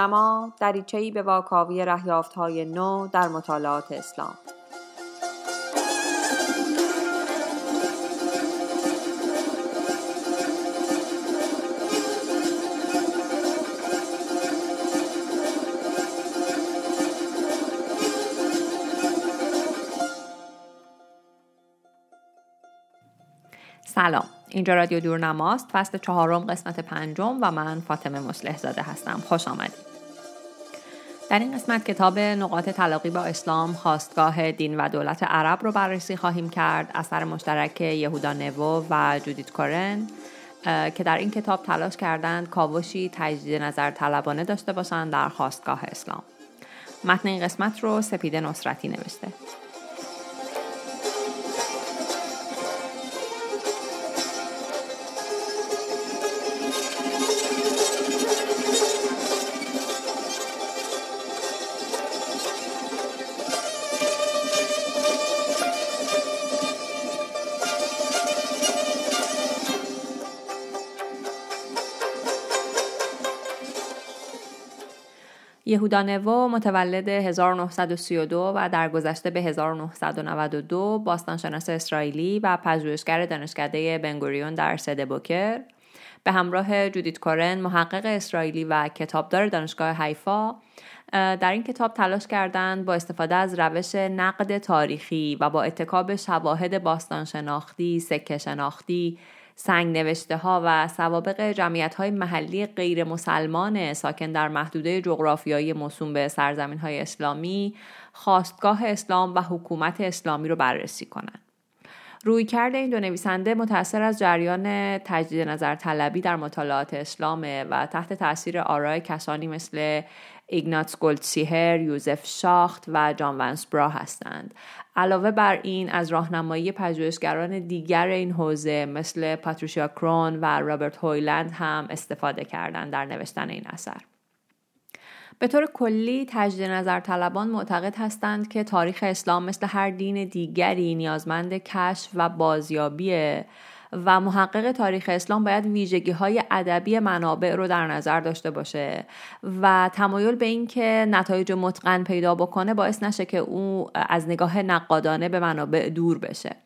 دورنما دریچهای به واکاوی های نو در مطالعات اسلام. سلام. اینجا رادیو دورنماست. فصل چهارم قسمت پنجم و من فاطمه مسلح زاده هستم. خوش آمدید. در این قسمت کتاب نقاط تلاقی با اسلام خواستگاه دین و دولت عرب رو بررسی خواهیم کرد. اثر مشترک یهودا نوو و جودیت کورن که در این کتاب تلاش کردند کاوشی تجدید نظر طلبانه داشته باشند در خواستگاه اسلام. متن این قسمت رو سپیده نصرتی نوشته. یهودا نوو متولد 1932 و در گذشته به 1992 باستانشناس اسرائیلی و پژوهشگر دانشکده بنگوریون در سده بوکر. به همراه جودیت کورن محقق اسرائیلی و کتابدار دانشگاه حیفا در این کتاب تلاش کردند با استفاده از روش نقد تاریخی و با اتکاب شواهد باستانشناختی، سکه شناختی، سنگ نوشته ها و سوابق جمعیت های محلی غیر مسلمان ساکن در محدوده جغرافیایی موسوم به سرزمین های اسلامی خواستگاه اسلام و حکومت اسلامی رو بررسی کنند. روی کرده این دو نویسنده متأثر از جریان تجدید نظر طلبی در مطالعات اسلامه و تحت تاثیر آرای کسانی مثل ایگناتس گلدسیهر، یوزف شاخت و جان ونسبرا هستند. علاوه بر این از راهنمایی پژوهشگران دیگر این حوزه مثل پاتریشیا کرون و رابرت هویلند هم استفاده کردند در نوشتن این اثر. به طور کلی تجدید نظر طلبان معتقد هستند که تاریخ اسلام مثل هر دین دیگری نیازمند کشف و بازیابی و محقق تاریخ اسلام باید ویژگی های ادبی منابع رو در نظر داشته باشه و تمایل به اینکه نتایج متقن پیدا بکنه باعث نشه که او از نگاه نقادانه به منابع دور بشه.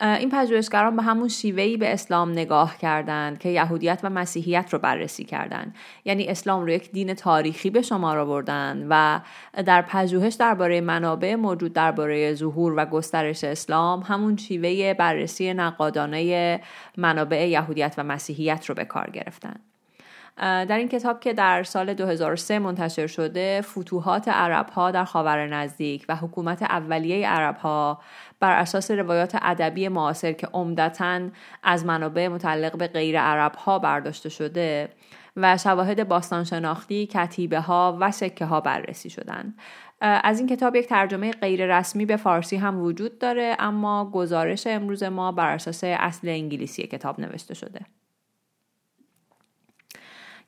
این پژوهشگران به همون شیوهی به اسلام نگاه کردند که یهودیت و مسیحیت رو بررسی کردند. یعنی اسلام رو یک دین تاریخی به شما را بردن و در پژوهش درباره منابع موجود درباره ظهور و گسترش اسلام همون شیوه بررسی نقادانه منابع یهودیت و مسیحیت رو به کار گرفتند در این کتاب که در سال 2003 منتشر شده فتوحات عرب ها در خاور نزدیک و حکومت اولیه عرب ها بر اساس روایات ادبی معاصر که عمدتا از منابع متعلق به غیر عرب ها برداشته شده و شواهد باستان شناختی، کتیبه ها و سکه ها بررسی شدند. از این کتاب یک ترجمه غیر رسمی به فارسی هم وجود داره اما گزارش امروز ما بر اساس اصل انگلیسی کتاب نوشته شده.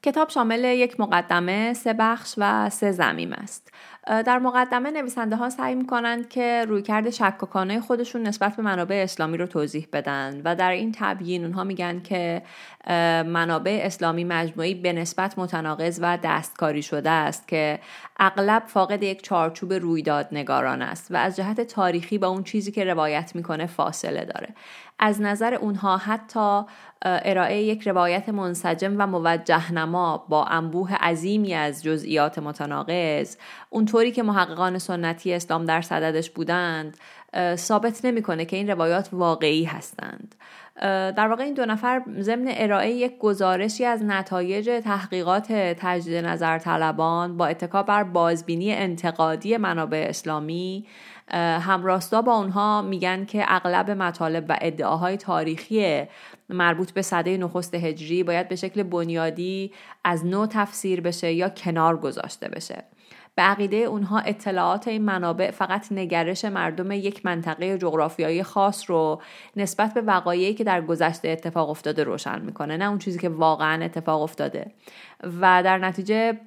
کتاب شامل یک مقدمه، سه بخش و سه زمیم است. در مقدمه نویسنده ها سعی می کنند که رویکرد شکاکانه خودشون نسبت به منابع اسلامی رو توضیح بدن و در این تبیین اونها میگن که منابع اسلامی مجموعی به نسبت متناقض و دستکاری شده است که اغلب فاقد یک چارچوب رویداد نگاران است و از جهت تاریخی با اون چیزی که روایت می‌کنه فاصله داره از نظر اونها حتی ارائه یک روایت منسجم و موجه نما با انبوه عظیمی از جزئیات متناقض اونطوری که محققان سنتی اسلام در صددش بودند ثابت نمی‌کنه که این روایات واقعی هستند. در واقع این دو نفر ضمن ارائه یک گزارشی از نتایج تحقیقات تجدید نظر طلبان با اتکا بر بازبینی انتقادی منابع اسلامی همراستا با اونها میگن که اغلب مطالب و ادعاهای تاریخی مربوط به صده نخست هجری باید به شکل بنیادی از نو تفسیر بشه یا کنار گذاشته بشه. به عقیده اونها اطلاعات این منابع فقط نگرش مردم یک منطقه جغرافیایی خاص رو نسبت به وقایعی که در گذشته اتفاق افتاده روشن می‌کنه نه اون چیزی که واقعا اتفاق افتاده. و در نتیجه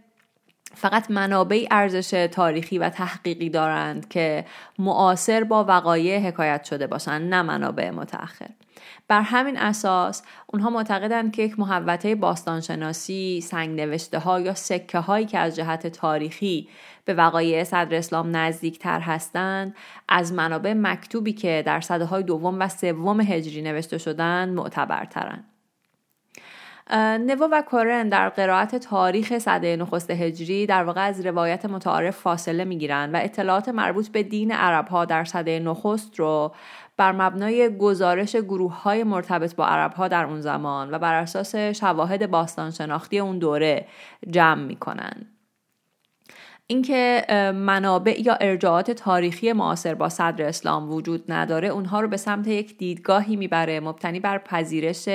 فقط منابع ارزش تاریخی و تحقیقی دارند که معاصر با وقایع حکایت شده باشند نه منابع متأخر بر همین اساس اونها معتقدند که یک محوطه باستانشناسی، سنگ نوشته ها یا سکه هایی که از جهت تاریخی به وقایع صدر اسلام نزدیکتر هستند از منابع مکتوبی که در صده های دوم و سوم هجری نوشته شدند معتبرترند. نوو و کورن در قرائت تاریخ صده نخست هجری در واقع از روایت متعارف فاصله می‌گیرند و اطلاعات مربوط به دین عرب ها در صده نخست رو بر مبنای گزارش گروه های مرتبط با عرب ها در اون زمان و بر اساس شواهد باستان شناختی اون دوره جمع می کنند. اینکه منابع یا ارجاعات تاریخی معاصر با صدر اسلام وجود نداره اونها رو به سمت یک دیدگاهی می‌بره مبتنی بر پذیرش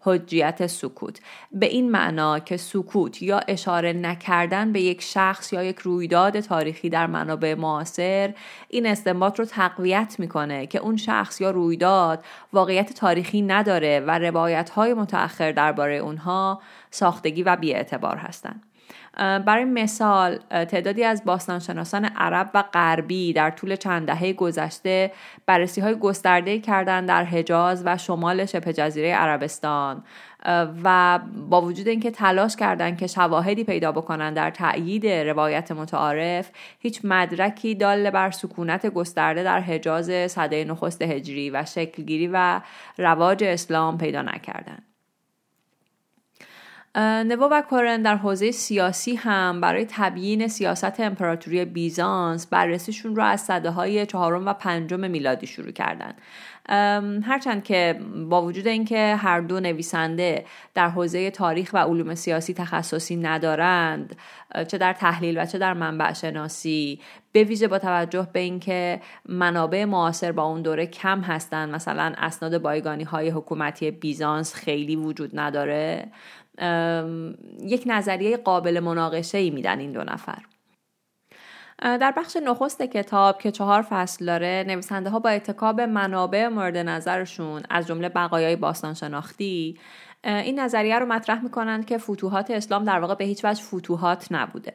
حجیت سکوت. به این معنا که سکوت یا اشاره نکردن به یک شخص یا یک رویداد تاریخی در منابع معاصر این استنباط رو تقویت می‌کنه که اون شخص یا رویداد واقعیت تاریخی نداره و روایت های متأخر درباره اونها ساختگی و بیاعتبار هستند برای مثال تعدادی از باستانشناسان عرب و غربی در طول چند دهه گذشته بررسی های گسترده کردن در حجاز و شمال شبه جزیره عربستان و با وجود اینکه تلاش کردند که شواهدی پیدا بکنن در تأیید روایت متعارف هیچ مدرکی دال بر سکونت گسترده در حجاز صده نخست هجری و شکلگیری و رواج اسلام پیدا نکردند. نوو و کورن در حوزه سیاسی هم برای تبیین سیاست امپراتوری بیزانس بررسیشون رو از صده های چهارم و پنجم میلادی شروع کردن. هرچند که با وجود اینکه هر دو نویسنده در حوزه تاریخ و علوم سیاسی تخصصی ندارند چه در تحلیل و چه در منبع شناسی به ویژه با توجه به اینکه منابع معاصر با اون دوره کم هستند مثلا اسناد بایگانی های حکومتی بیزانس خیلی وجود نداره. یک نظریه قابل مناقشه ای میدن این دو نفر. در بخش نخست کتاب که چهار فصل داره نویسنده ها با اتکاب منابع مورد نظرشون از جمله بقایای باستان شناختی این نظریه رو مطرح می‌کنند که فتوحات اسلام در واقع به هیچ وجه فتوحات نبوده.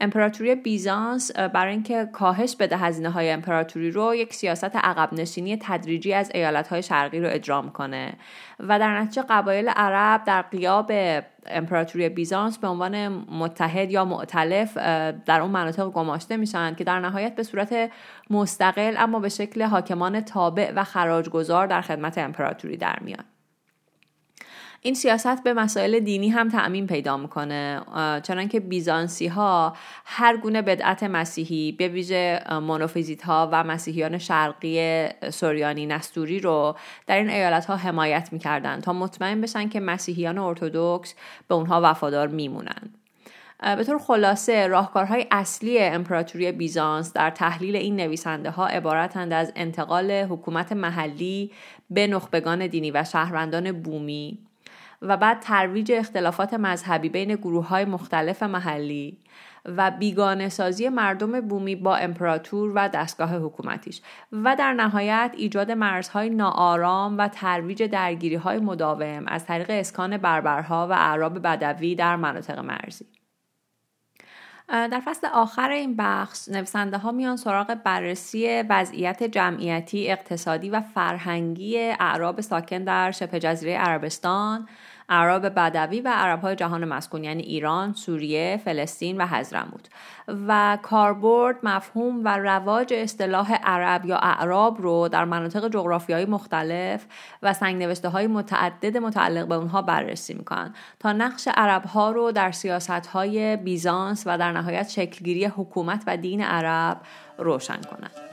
امپراتوری بیزانس برای اینکه کاهش بده هزینه های امپراتوری رو یک سیاست عقب نشینی تدریجی از ایالت های شرقی رو اجرا کنه و در نتیجه قبایل عرب در قیاب امپراتوری بیزانس به عنوان متحد یا معتلف در اون مناطق گماشته میشن که در نهایت به صورت مستقل اما به شکل حاکمان تابع و خراجگذار در خدمت امپراتوری در میان. این سیاست به مسائل دینی هم تعمین پیدا می‌کنه چنانکه بیزانسی ها هر گونه بدعت مسیحی به ویژه مونوفیزیت ها و مسیحیان شرقی سوریانی نستوری رو در این ایالت ها حمایت می‌کردند تا مطمئن بشن که مسیحیان ارتودکس به اونها وفادار میمونند به طور خلاصه راهکارهای اصلی امپراتوری بیزانس در تحلیل این نویسنده ها عبارتند از انتقال حکومت محلی به نخبگان دینی و شهروندان بومی. و بعد ترویج اختلافات مذهبی بین گروه های مختلف محلی و بیگانه سازی مردم بومی با امپراتور و دستگاه حکومتیش و در نهایت ایجاد مرزهای ناآرام و ترویج درگیری های مداوم از طریق اسکان بربرها و اعراب بدوی در مناطق مرزی. در فصل آخر این بخش نویسنده ها میان سراغ بررسی وضعیت جمعیتی اقتصادی و فرهنگی اعراب ساکن در شبه جزیره عربستان. عرب بدوی و عرب های جهان مسکون یعنی ایران، سوریه، فلسطین و حضرموت و کاربرد مفهوم و رواج اصطلاح عرب یا اعراب رو در مناطق جغرافیایی مختلف و سنگ نوشته های متعدد متعلق به اونها بررسی می‌کنن تا نقش عرب ها رو در سیاست های بیزانس و در نهایت شکلگیری حکومت و دین عرب روشن کنند.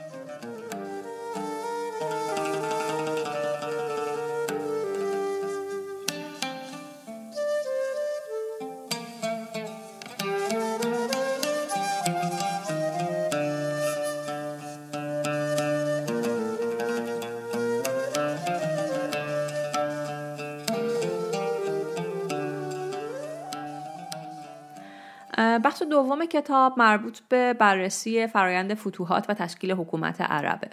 بخش دوم کتاب مربوط به بررسی فرایند فتوحات و تشکیل حکومت عربه.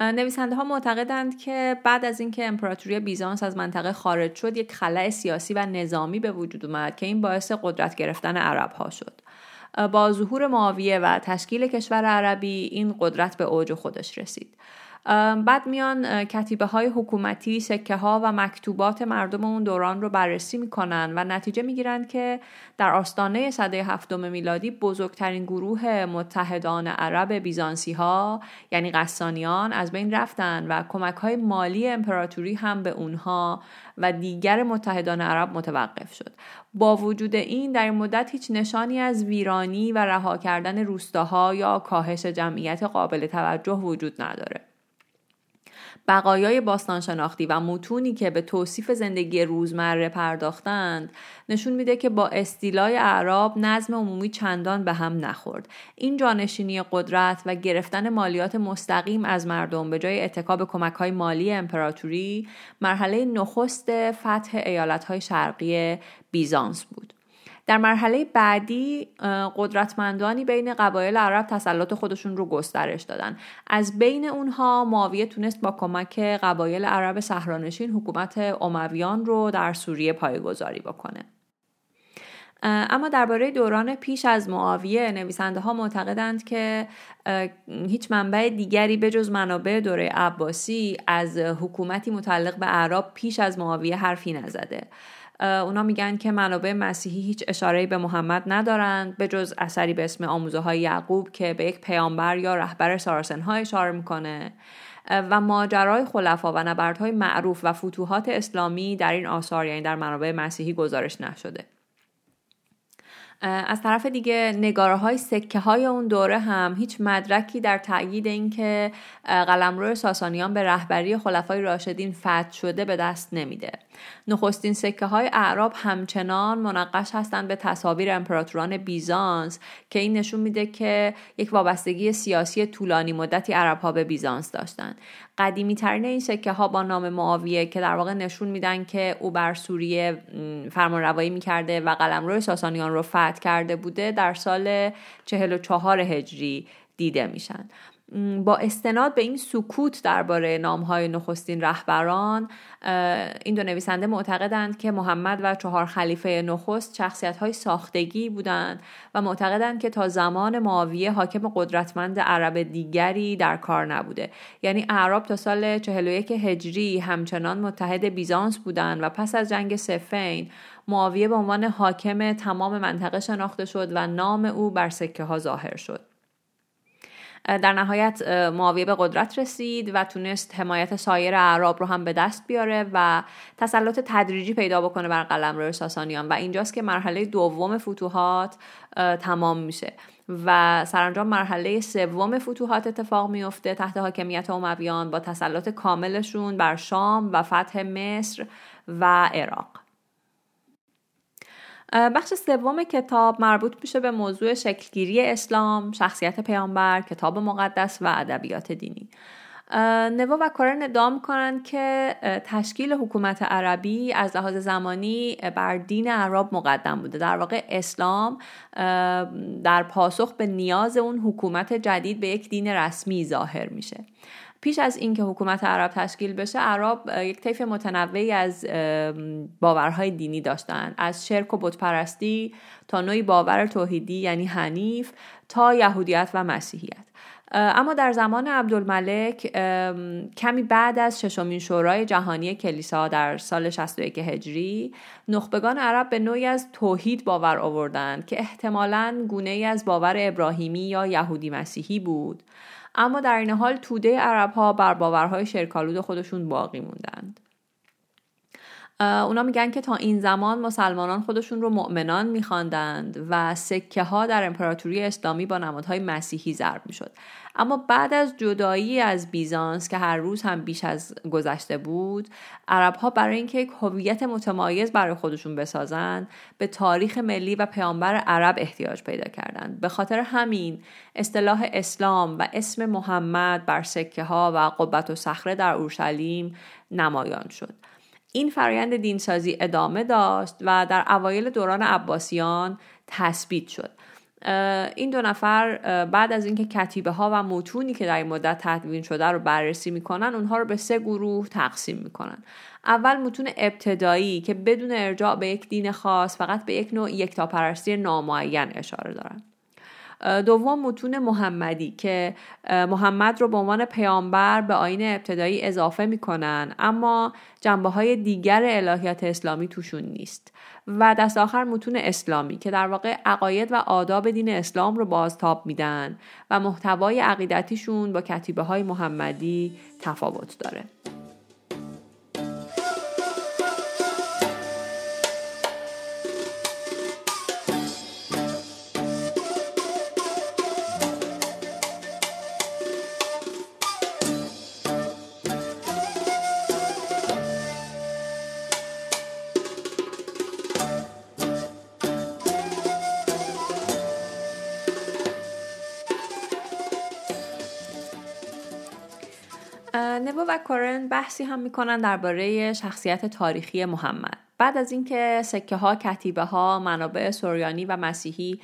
نویسنده ها معتقدند که بعد از اینکه امپراتوری بیزانس از منطقه خارج شد یک خلع سیاسی و نظامی به وجود اومد که این باعث قدرت گرفتن عرب ها شد با ظهور معاویه و تشکیل کشور عربی این قدرت به اوج خودش رسید. بعد میان کتیبه های حکومتی سکه ها و مکتوبات مردم اون دوران رو بررسی می‌کنن و نتیجه می‌گیرن که در آستانه صده هفتم میلادی بزرگترین گروه متحدان عرب بیزانسی ها یعنی قسانیان از بین رفتن و کمک های مالی امپراتوری هم به اونها و دیگر متحدان عرب متوقف شد. با وجود این در این مدت هیچ نشانی از ویرانی و رها کردن روستاها یا کاهش جمعیت قابل توجه وجود نداره. بقایای باستانشناختی و متونی که به توصیف زندگی روزمره پرداختند نشون میده که با استیلای اعراب نظم عمومی چندان به هم نخورد. این جانشینی قدرت و گرفتن مالیات مستقیم از مردم به جای اتکاب کمک های مالی امپراتوری مرحله نخست فتح ایالت های شرقی بیزانس بود. در مرحله بعدی قدرتمندانی بین قبایل عرب تسلط خودشون رو گسترش دادن. از بین اونها معاویه تونست با کمک قبایل عرب صحرانشین حکومت امویان رو در سوریه پایگذاری بکنه. اما درباره دوران پیش از معاویه نویسنده ها معتقدند که هیچ منبع دیگری به جز منابع دوره عباسی از حکومتی متعلق به عرب پیش از معاویه حرفی نزده. اونا میگن که منابع مسیحی هیچ اشاره به محمد ندارند به جز اثری به اسم آموزه های یعقوب که به یک پیامبر یا رهبر سارسن ها اشاره می‌کنه. و ماجرای خلفا و نبردهای معروف و فتوحات اسلامی در این آثار یعنی در منابع مسیحی گزارش نشده. از طرف دیگه نگاره های سکه های اون دوره هم هیچ مدرکی در تأیید اینکه قلمرو ساسانیان به رهبری خلفای راشدین فتح شده به دست نمیده. نخستین سکه های اعراب همچنان منقش هستند به تصاویر امپراتوران بیزانس که این نشون میده که یک وابستگی سیاسی طولانی مدتی عرب ها به بیزانس داشتند. قدیمی ترین این سکه ها با نام معاویه که در واقع نشون میدن که او بر سوریه فرمانروایی می‌کرده و قلمرو ساسانیان رو فتح کرده بوده در سال 44 هجری دیده میشن. با استناد به این سکوت درباره نامهای نخستین رهبران این دو نویسنده معتقدند که محمد و چهار خلیفه نخست شخصیت های ساختگی بودند و معتقدند که تا زمان معاویه حاکم قدرتمند عرب دیگری در کار نبوده. یعنی اعراب تا سال 41 هجری همچنان متحد بیزانس بودند و پس از جنگ سفین معاویه به عنوان حاکم تمام منطقه شناخته شد و نام او بر سکه ها ظاهر شد. در نهایت معاویه به قدرت رسید و تونست حمایت سایر اعراب رو هم به دست بیاره و تسلط تدریجی پیدا بکنه بر قلمرو ساسانیان. و اینجاست که مرحله دوم فتوحات تمام میشه. و سرانجام مرحله سوم فتوحات اتفاق میفته تحت حاکمیت امویان با تسلط کاملشون بر شام و فتح مصر و عراق. بخش سوم کتاب مربوط میشه به موضوع شکلگیری اسلام، شخصیت پیامبر، کتاب مقدس و ادبیات دینی. نوا و کارن ادعا کنند که تشکیل حکومت عربی از لحاظ زمانی بر دین عرب مقدم بوده در واقع اسلام در پاسخ به نیاز اون حکومت جدید به یک دین رسمی ظاهر میشه پیش از اینکه حکومت عرب تشکیل بشه عرب یک طیف متنوعی از باورهای دینی داشتن از شرک و بتپرستی تا نوعی باور توحیدی یعنی حنیف تا یهودیت و مسیحیت. اما در زمان عبدالملک کمی بعد از ششمین شورای جهانی کلیسا در سال 61 هجری نخبگان عرب به نوعی از توحید باور آوردند که احتمالاً گونه ای از باور ابراهیمی یا یهودی مسیحی بود. اما در این حال توده عرب ها بر باورهای شرکالود خودشون باقی موندند. اونا میگن که تا این زمان مسلمانان خودشون رو مؤمنان میخواندند و سکه ها در امپراتوری اسلامی با نمادهای مسیحی ضرب می‌شد. اما بعد از جدایی از بیزانس که هر روز هم بیش از گذشته بود عرب ها برای اینکه یک هویت متمایز برای خودشون بسازند به تاریخ ملی و پیامبر عرب احتیاج پیدا کردند. به خاطر همین اصطلاح اسلام و اسم محمد بر سکه ها و قبت و صخره در اورشلیم نمایان شد. این فرایند دینسازی ادامه داشت و در اوایل دوران عباسیان تثبیت شد. این دو نفر بعد از اینکه کتیبه ها و متونی که در این مدت تدوین شده رو بررسی می‌کنن اونها رو به سه گروه تقسیم می‌کنن. اول متون ابتدایی که بدون ارجاع به یک دین خاص فقط به یک نوع یکتاپرستی نامعین اشاره دارن. دوم متون محمدی که محمد رو به عنوان پیامبر به آین ابتدایی اضافه می‌کنن اما جنبه های دیگر الهیات اسلامی توشون نیست. و دست آخر متون اسلامی که در واقع عقاید و آداب دین اسلام رو بازتاب میدن و محتوای عقیدتیشون با کتیبه های محمدی تفاوت داره. و کورن بحثی هم می‌کنن درباره شخصیت تاریخی محمد. بعد از اینکه سکه ها کتیبه ها منابع سوریانی و مسیحی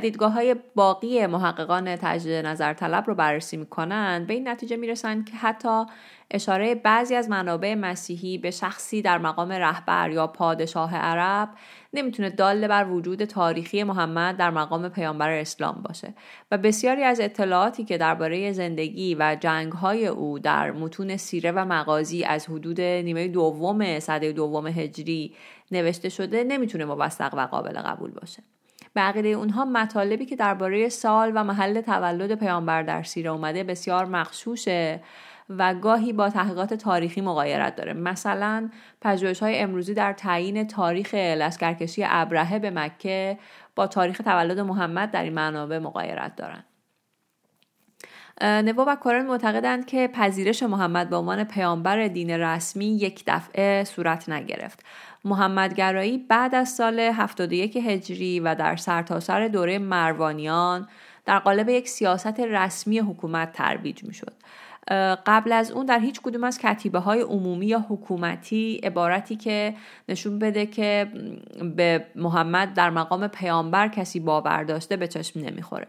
دیدگاه های باقی محققان تجدید نظر طلب رو بررسی می‌کنن به این نتیجه می‌رسن که حتی اشاره بعضی از منابع مسیحی به شخصی در مقام رهبر یا پادشاه عرب نمی‌تونه داله بر وجود تاریخی محمد در مقام پیامبر اسلام باشه. و بسیاری از اطلاعاتی که درباره زندگی و جنگهای او در متون سیره و مغازی از حدود نیمه دوم صده دوم هجری نوشته شده نمی‌تونه موثق و قابل قبول باشه. بقیه اونها مطالبی که درباره سال و محل تولد پیامبر در سیره اومده بسیار مخشوشه و گاهی با تحقیقات تاریخی مقایرت داره. مثلا پژوهش های امروزی در تعیین تاریخ لشکرکشی ابرهه به مکه با تاریخ تولد محمد در این منابع مقایرت دارند نوو و کورن معتقدند که پذیرش محمد به عنوان پیامبر دین رسمی یک دفعه صورت نگرفت. محمدگرایی بعد از سال 71 هجری و در سرتاسر سر دوره مروانیان در قالب یک سیاست رسمی حکومت ترویج می شد. قبل از اون در هیچ کدوم از کتیبه های عمومی یا حکومتی عبارتی که نشون بده که به محمد در مقام پیامبر کسی باور داشته به چشم نمی‌خوره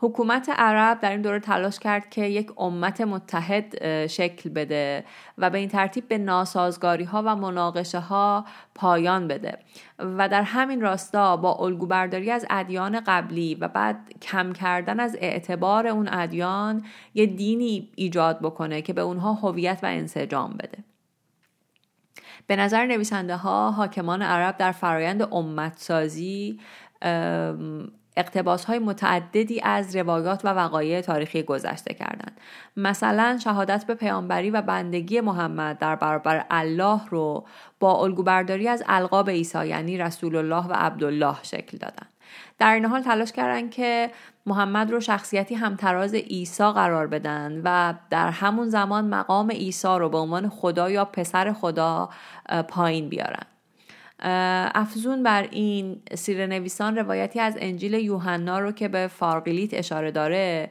حکومت عرب در این دوره تلاش کرد که یک امت متحد شکل بده و به این ترتیب به ناسازگاری ها و مناقشه ها پایان بده. و در همین راستا با الگوبرداری از ادیان قبلی و بعد کم کردن از اعتبار اون ادیان یه دینی ایجاد بکنه که به اونها هویت و انسجام بده. به نظر نویسنده ها حاکمان عرب در فرایند امتسازی اقتباس های متعددی از روایات و وقایع تاریخی گذشته کردند. مثلا شهادت به پیامبری و بندگی محمد در برابر الله رو با الگوبرداری از القاب عیسی یعنی رسول الله و عبدالله شکل دادن. در این حال تلاش کردن که محمد رو شخصیتی همتراز عیسی قرار بدن و در همون زمان مقام عیسی رو به عنوان خدا یا پسر خدا پایین بیارن. افزون بر این سیر نویسان روایتی از انجیل یوحنا رو که به فارقلیت اشاره داره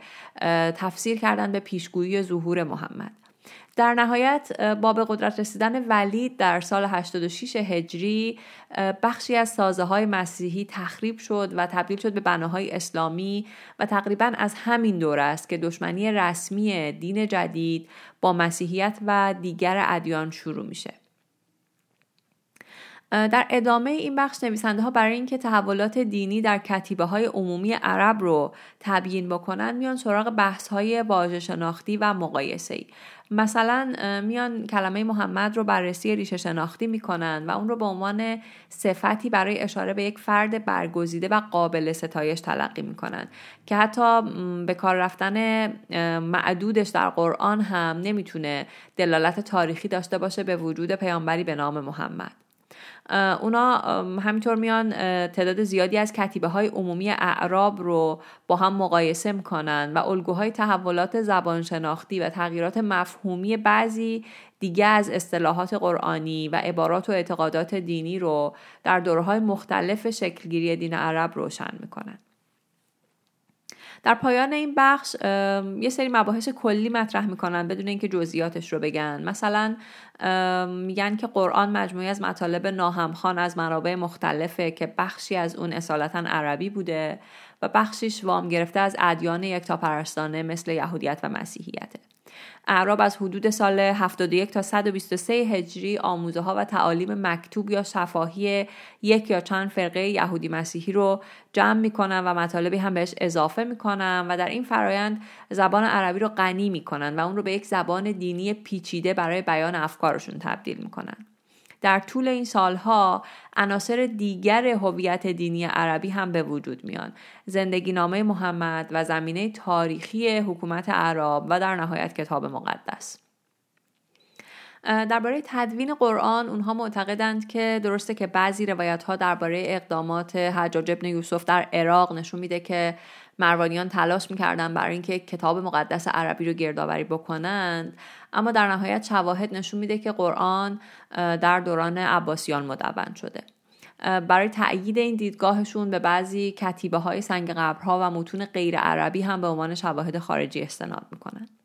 تفسیر کردن به پیشگویی ظهور محمد در نهایت با به قدرت رسیدن ولید در سال 86 هجری بخشی از سازه های مسیحی تخریب شد و تبدیل شد به بناهای اسلامی و تقریبا از همین دور است که دشمنی رسمی دین جدید با مسیحیت و دیگر ادیان شروع میشه. در ادامه این بخش نویسنده ها برای اینکه تحولات دینی در کتیبه های عمومی عرب رو تبیین بکنن میان سراغ بحث های واژه شناختی و مقایسه ای مثلا میان کلمه محمد رو بررسی ریشه شناختی می‌کنن و اون رو به عنوان صفتی برای اشاره به یک فرد برگزیده و قابل ستایش تلقی می‌کنن. که حتی به کار رفتن معدودش در قرآن هم نمی‌تونه دلالت تاریخی داشته باشه به وجود پیامبری به نام محمد. اونا همینطور میان تعداد زیادی از کتیبه های عمومی اعراب رو با هم مقایسه می‌کنن و الگوهای تحولات زبان شناختی و تغییرات مفهومی بعضی دیگه از اصطلاحات قرآنی و عبارات و اعتقادات دینی رو در دورهای مختلف شکلگیری دین عرب روشن می‌کنن. در پایان این بخش یه سری مباحث کلی مطرح می‌کنن بدون اینکه جزئیاتش رو بگن. مثلا میگن که قرآن مجموعی از مطالب ناهمخوان از منابع مختلفه که بخشی از اون اصالتا عربی بوده و بخشیش وام گرفته از ادیان یکتاپرستانه مثل یهودیت و مسیحیته. اعراب از حدود سال 71 تا 123 هجری آموزه ها و تعالیم مکتوب یا شفاهی یک یا چند فرقه یهودی مسیحی رو جمع می‌کنن و مطالبی هم بهش اضافه می‌کنن و در این فرایند زبان عربی رو غنی می‌کنن و اون رو به یک زبان دینی پیچیده برای بیان افکارشون تبدیل می‌کنن. در طول این سالها عناصر دیگر هویت دینی عربی هم به وجود میان. زندگی نامه محمد و زمینه تاریخی حکومت عرب و در نهایت کتاب مقدس. درباره تدوین قرآن اونها معتقدند که درسته که بعضی روایت ها درباره اقدامات حجاج ابن یوسف در عراق نشون میده که مروانیان تلاش می‌کردن برای اینکه کتاب مقدس عربی رو گردآوری بکنند اما در نهایت شواهد نشون میده که قرآن در دوران عباسیان مدون شده. برای تأیید این دیدگاهشون به بعضی کتیبه های سنگ قبرها و متون غیر عربی هم به عنوان شواهد خارجی استناد می‌کنند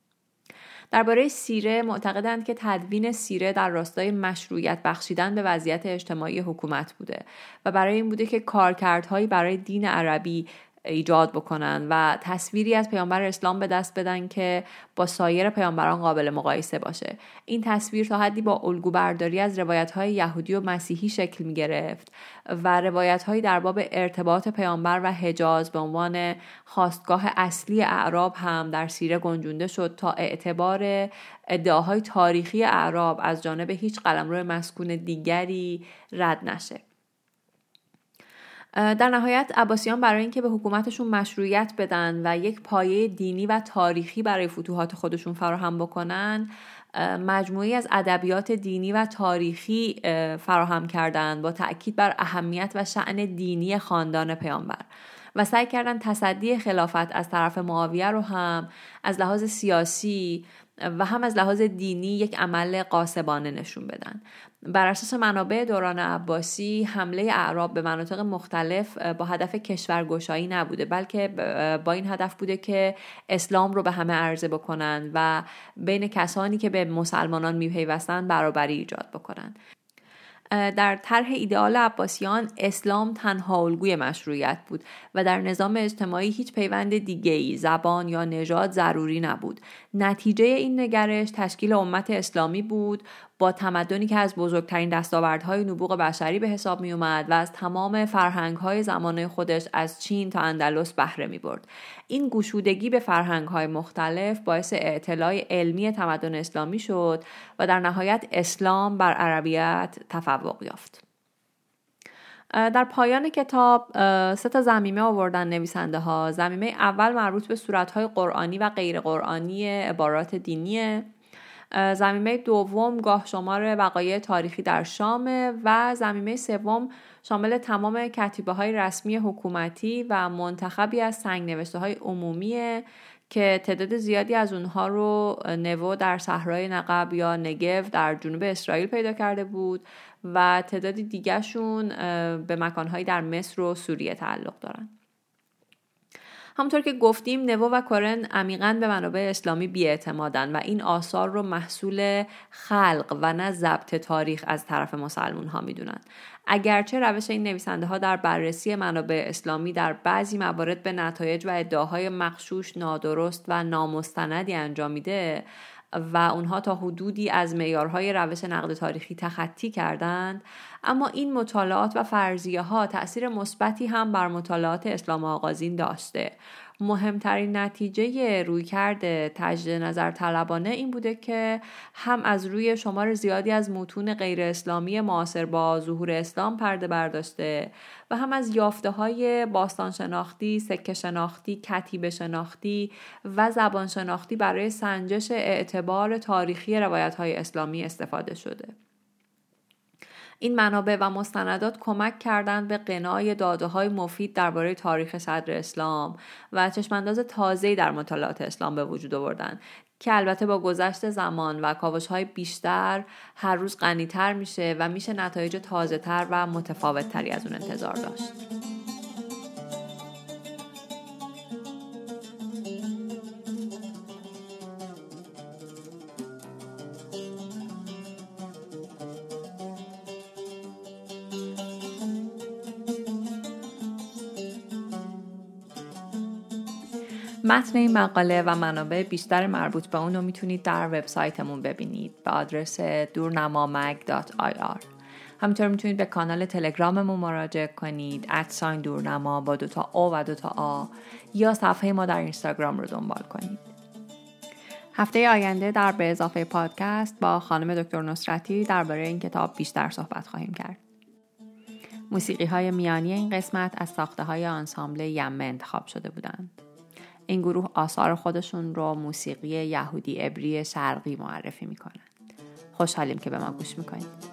درباره سیره معتقدند که تدوین سیره در راستای مشروعیت بخشیدن به وضعیت اجتماعی حکومت بوده و برای این بوده که کارکردهایی برای دین عربی ایجاد بکنن و تصویری از پیامبر اسلام به دست بدن که با سایر پیامبران قابل مقایسه باشه. این تصویر تا حدی با الگو برداری از روایت های یهودی و مسیحی شکل می گرفت و روایت هایی در باب ارتباط پیامبر و حجاز به عنوان خواستگاه اصلی اعراب هم در سیره گنجونده شد تا اعتبار ادعاهای تاریخی اعراب از جانب هیچ قلمرو مسکون دیگری رد نشه. در نهایت عباسیان برای اینکه به حکومتشون مشروعیت بدن و یک پایه دینی و تاریخی برای فتوحات خودشون فراهم بکنن مجموعی از ادبیات دینی و تاریخی فراهم کردند با تاکید بر اهمیت و شعن دینی خاندان پیامبر. و سعی کردن تصدی خلافت از طرف معاویه رو هم از لحاظ سیاسی و هم از لحاظ دینی یک عمل قاسبانه نشون بدن. بر اساس منابع دوران عباسی حمله اعراب به مناطق مختلف با هدف کشورگشایی نبوده بلکه با این هدف بوده که اسلام رو به همه عرضه بکنن و بین کسانی که به مسلمانان میپیوستند برابری ایجاد بکنن. در طرح ایدئال عباسیان اسلام تنها الگوی مشروعیت بود و در نظام اجتماعی هیچ پیوند دیگه زبان یا نژاد ضروری نبود. نتیجه این نگرش تشکیل امت اسلامی بود با تمدنی که از بزرگترین دستاوردهای نبوغ بشری به حساب می اومد و از تمام فرهنگهای زمانه خودش از چین تا اندلس بهره می برد. این گشودگی به فرهنگهای مختلف باعث اعتلاع علمی تمدن اسلامی شد و در نهایت اسلام بر عربیت تفوق یافت. در پایان کتاب سه تا زمیمه آوردن نویسنده ها زمیمه اول مربوط به صورتهای قرآنی و غیر قرآنی عبارات دینیه زمینه دوم گاه شمار وقایع تاریخی در شام و زمینه سوم شامل تمام کتیبه های رسمی حکومتی و منتخبی از سنگ نوشته های عمومیه که تعداد زیادی از اونها رو نوو در صحرای نقب یا نگو در جنوب اسرائیل پیدا کرده بود و تعداد دیگرشون به مکانهایی در مصر و سوریه تعلق دارن. همونطور که گفتیم نوو و کورن عمیقا به منابع اسلامی بیاعتمادن و این آثار رو محصول خلق و نه ضبط تاریخ از طرف مسلمون ها می‌دونن. اگرچه روش این نویسنده ها در بررسی منابع اسلامی در بعضی موارد به نتایج و ادعاهای مخشوش نادرست و نامستندی انجام میده و اونها تا حدودی از معیارهای روش نقد تاریخی تخطی کردند اما این مطالعات و فرضیه ها تاثیر مثبتی هم بر مطالعات اسلام آغازین داشته مهمترین نتیجه روی کرده تجدید نظر طلبانه این بوده که هم از روی شمار زیادی از متون غیر اسلامی معاصر با ظهور اسلام پرده برداشته و هم از یافته های باستان شناختی، سکه شناختی، کتیبه شناختی و زبان شناختی برای سنجش اعتبار تاریخی روایت های اسلامی استفاده شده. این منابع و مستندات کمک کردند به قنای داده های مفید درباره تاریخ صدر اسلام و چشمانداز تازه‌ای در مطالعات اسلام به وجود آوردن که البته با گذشت زمان و کاوش های بیشتر هر روز غنیتر میشه و میشه نتایج تازه تر و متفاوت تری از اون انتظار داشت. متن این مقاله و منابع بیشتر مربوط به اون رو می‌تونید در وبسایتمون ببینید به آدرس دورنمامگ.ir همینطور می‌تونید به کانال تلگراممون مراجعه کنید ادساین دورنما با دوتا او و دوتا آ یا صفحه ما در اینستاگرام رو دنبال کنید هفته آینده در به اضافه پادکست با خانم دکتر نصرتی درباره این کتاب بیشتر صحبت خواهیم کرد. موسیقی های میانی این قسمت از ساخته های آنسامبل یمه انتخاب شده بودند. این گروه آثار خودشون رو موسیقی یهودی ابری شرقی معرفی می‌کنند. خوشحالیم که به ما گوش می‌کنید.